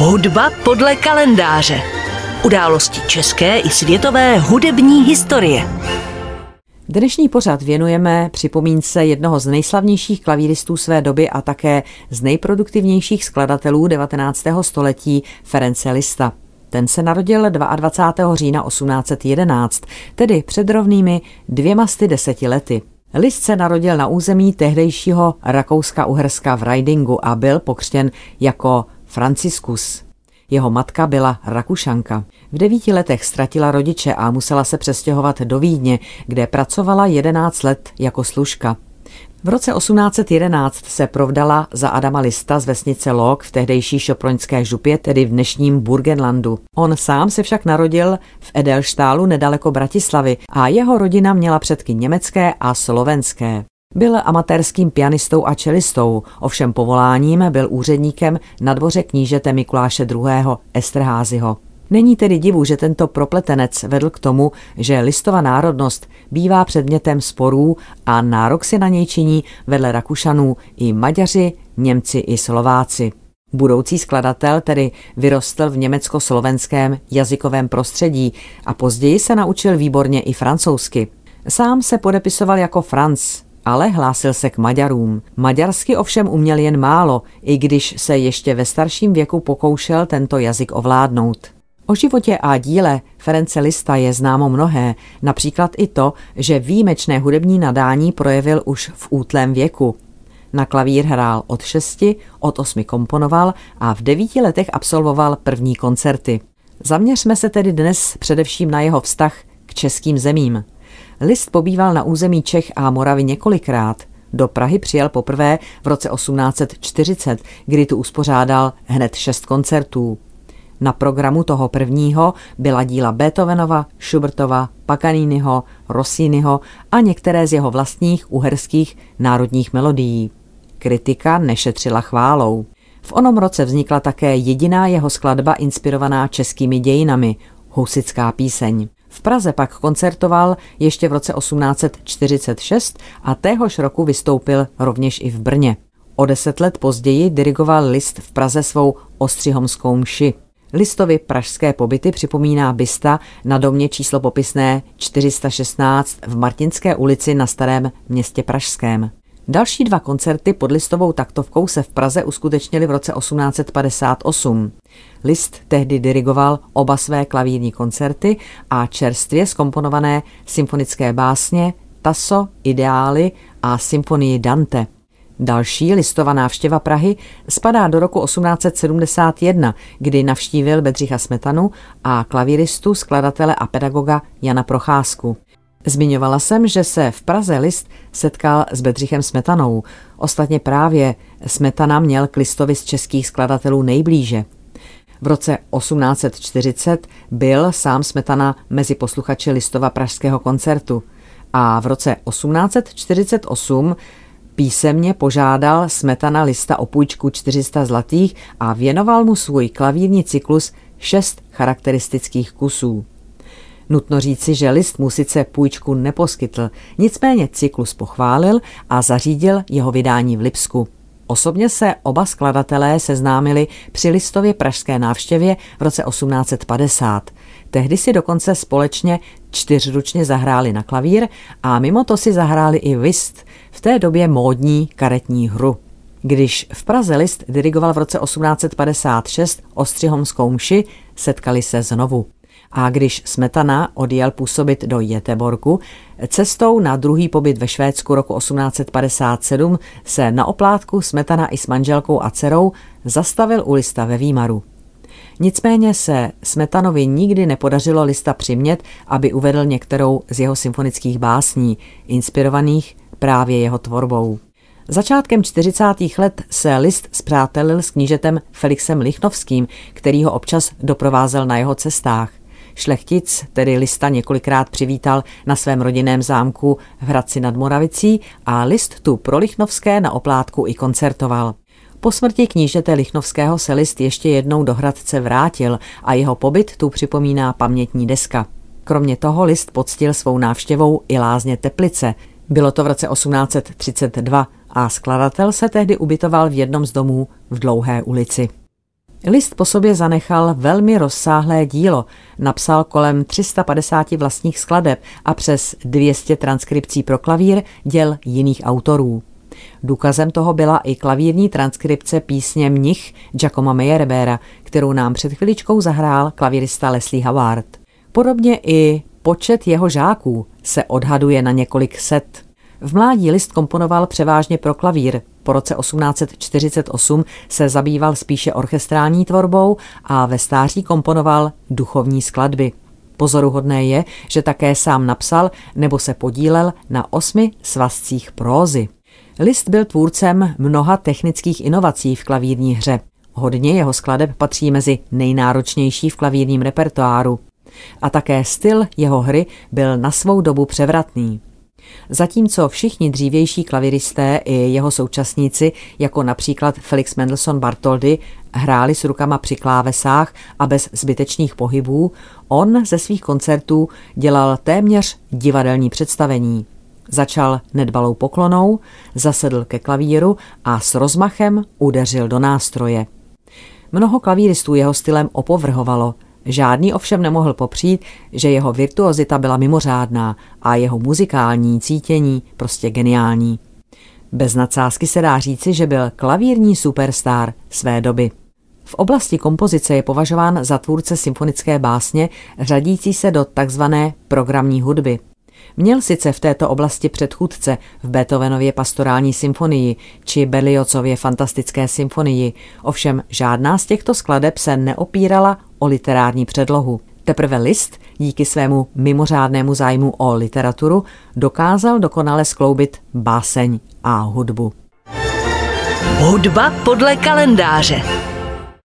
Hudba podle kalendáře. Události české i světové hudební historie. Dnešní pořad věnujeme připomínce jednoho z nejslavnějších klavíristů své doby a také z nejproduktivnějších skladatelů 19. století Ference Lista. Ten se narodil 22. října 1811, tedy před rovnými dvěma sty deseti lety. List se narodil na území tehdejšího Rakouska-Uherska v Ridingu a byl pokřtěn jako Franciscus. Jeho matka byla Rakušanka. V devíti letech ztratila rodiče a musela se přestěhovat do Vídně, kde pracovala 11 let jako služka. V roce 1811 se provdala za Adama Lista z vesnice Lok v tehdejší šoproňské župě, tedy v dnešním Burgenlandu. On sám se však narodil v Edelštálu nedaleko Bratislavy a jeho rodina měla předky německé a slovenské. Byl amatérským pianistou a čelistou, ovšem povoláním byl úředníkem na dvoře knížete Mikuláše II. Esterházyho. Není tedy divu, že tento propletenec vedl k tomu, že listová národnost bývá předmětem sporů a nárok si na něj činí vedle Rakušanů i Maďaři, Němci i Slováci. Budoucí skladatel tedy vyrostl v německo-slovenském jazykovém prostředí a později se naučil výborně i francouzsky. Sám se podepisoval jako Franz, ale hlásil se k Maďarům. Maďarsky ovšem uměl jen málo, i když se ještě ve starším věku pokoušel tento jazyk ovládnout. O životě a díle Ference Lista je známo mnohé, například i to, že výjimečné hudební nadání projevil už v útlém věku. Na klavír hrál od šesti, od osmi komponoval a v devíti letech absolvoval první koncerty. Zaměřme se tedy dnes především na jeho vztah k českým zemím. List pobýval na území Čech a Moravy několikrát. Do Prahy přijel poprvé v roce 1840, kdy tu uspořádal hned šest koncertů. Na programu toho prvního byla díla Beethovenova, Schubertova, Paganiniho, Rossiniho a některé z jeho vlastních uherských národních melodií. Kritika nešetřila chválou. V onom roce vznikla také jediná jeho skladba inspirovaná českými dějinami, Husická píseň. V Praze pak koncertoval ještě v roce 1846 a téhož roku vystoupil rovněž i v Brně. O deset let později dirigoval list v Praze svou ostřihomskou mši. Listovi pražské pobyty připomíná bysta na domě číslo popisné 416 v Martinské ulici na Starém městě Pražském. Další dva koncerty pod listovou taktovkou se v Praze uskutečnily v roce 1858. List tehdy dirigoval oba své klavírní koncerty a čerstvě skomponované symfonické básně Tasso, Ideály a symfonii Dante – Další listová návštěva Prahy spadá do roku 1871, kdy navštívil Bedřicha Smetanu a klavíristu, skladatele a pedagoga Jana Procházku. Zmiňovala jsem, že se v Praze list setkal s Bedřichem Smetanou. Ostatně právě Smetana měl k listovi z českých skladatelů nejblíže. V roce 1840 byl sám Smetana mezi posluchači listova pražského koncertu a v roce 1848 Písemně požádal Smetana lista o půjčku 400 zlatých a věnoval mu svůj klavírní cyklus šest charakteristických kusů. Nutno říci, že list mu sice půjčku neposkytl, nicméně cyklus pochválil a zařídil jeho vydání v Lipsku. Osobně se oba skladatelé seznámili při listově pražské návštěvě v roce 1850. Tehdy si dokonce společně čtyřručně zahráli na klavír a mimo to si zahráli i whist, v té době módní karetní hru. Když v Praze list dirigoval v roce 1856 ostřihomskou mši, setkali se znovu. A když Smetana odjel působit do Jeteborku, cestou na druhý pobyt ve Švédsku roku 1857 se na oplátku Smetana i s manželkou a dcerou zastavil u lista ve Výmaru. Nicméně se Smetanovi nikdy nepodařilo lista přimět, aby uvedl některou z jeho symfonických básní, inspirovaných právě jeho tvorbou. Začátkem 40. let se list zpřátelil s knížetem Felixem Lichnovským, který ho občas doprovázel na jeho cestách. Šlechtic tedy lista několikrát přivítal na svém rodinném zámku v Hradci nad Moravicí a list tu pro Lichnovské na oplátku i koncertoval. Po smrti knížete Lichnovského se list ještě jednou do Hradce vrátil a jeho pobyt tu připomíná pamětní deska. Kromě toho list poctil svou návštěvou i lázně Teplice. Bylo to v roce 1832 a skladatel se tehdy ubytoval v jednom z domů v Dlouhé ulici. List po sobě zanechal velmi rozsáhlé dílo. Napsal kolem 350 vlastních skladeb a přes 200 transkripcí pro klavír děl jiných autorů. Důkazem toho byla i klavírní transkripce písně Mnich Giacomo Meyerbeera, kterou nám před chviličkou zahrál klavírista Leslie Howard. Podobně i počet jeho žáků se odhaduje na několik set. V mládí list komponoval převážně pro klavír. Po roce 1848 se zabýval spíše orchestrální tvorbou a ve stáří komponoval duchovní skladby. Pozoruhodné je, že také sám napsal nebo se podílel na osmi svazcích prózy. List byl tvůrcem mnoha technických inovací v klavírní hře. Hodně jeho skladeb patří mezi nejnáročnější v klavírním repertoáru. A také styl jeho hry byl na svou dobu převratný. Zatímco všichni dřívější klaviristé i jeho současníci, jako například Felix Mendelssohn Bartholdy, hráli s rukama při klávesách a bez zbytečných pohybů, on ze svých koncertů dělal téměř divadelní představení. Začal nedbalou poklonou, zasedl ke klavíru a s rozmachem udeřil do nástroje. Mnoho klavíristů jeho stylem opovrhovalo – Žádný ovšem nemohl popřít, že jeho virtuozita byla mimořádná a jeho muzikální cítění prostě geniální. Bez nadsázky se dá říci, že byl klavírní superstar své doby. V oblasti kompozice je považován za tvůrce symfonické básně, řadící se do takzvané programní hudby. Měl sice v této oblasti předchůdce v Beethovenově pastorální symfonii či Berliozově fantastické symfonii, ovšem žádná z těchto skladeb se neopírala o literární předlohu. Teprve List díky svému mimořádnému zájmu o literaturu dokázal dokonale skloubit báseň a hudbu. Hudba podle kalendáře.